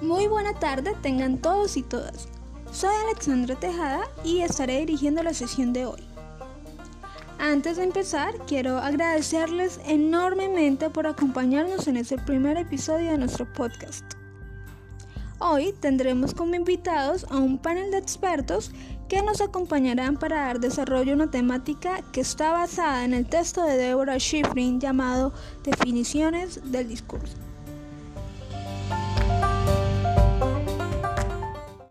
Muy buena tarde tengan todos y todas. Soy Alexandra Tejada y estaré dirigiendo la sesión de hoy. Antes de empezar, quiero agradecerles enormemente por acompañarnos en este primer episodio de nuestro podcast. Hoy tendremos como invitados a un panel de expertos que nos acompañarán para dar desarrollo a una temática que está basada en el texto de Deborah Schifrin llamado Definiciones del Discurso.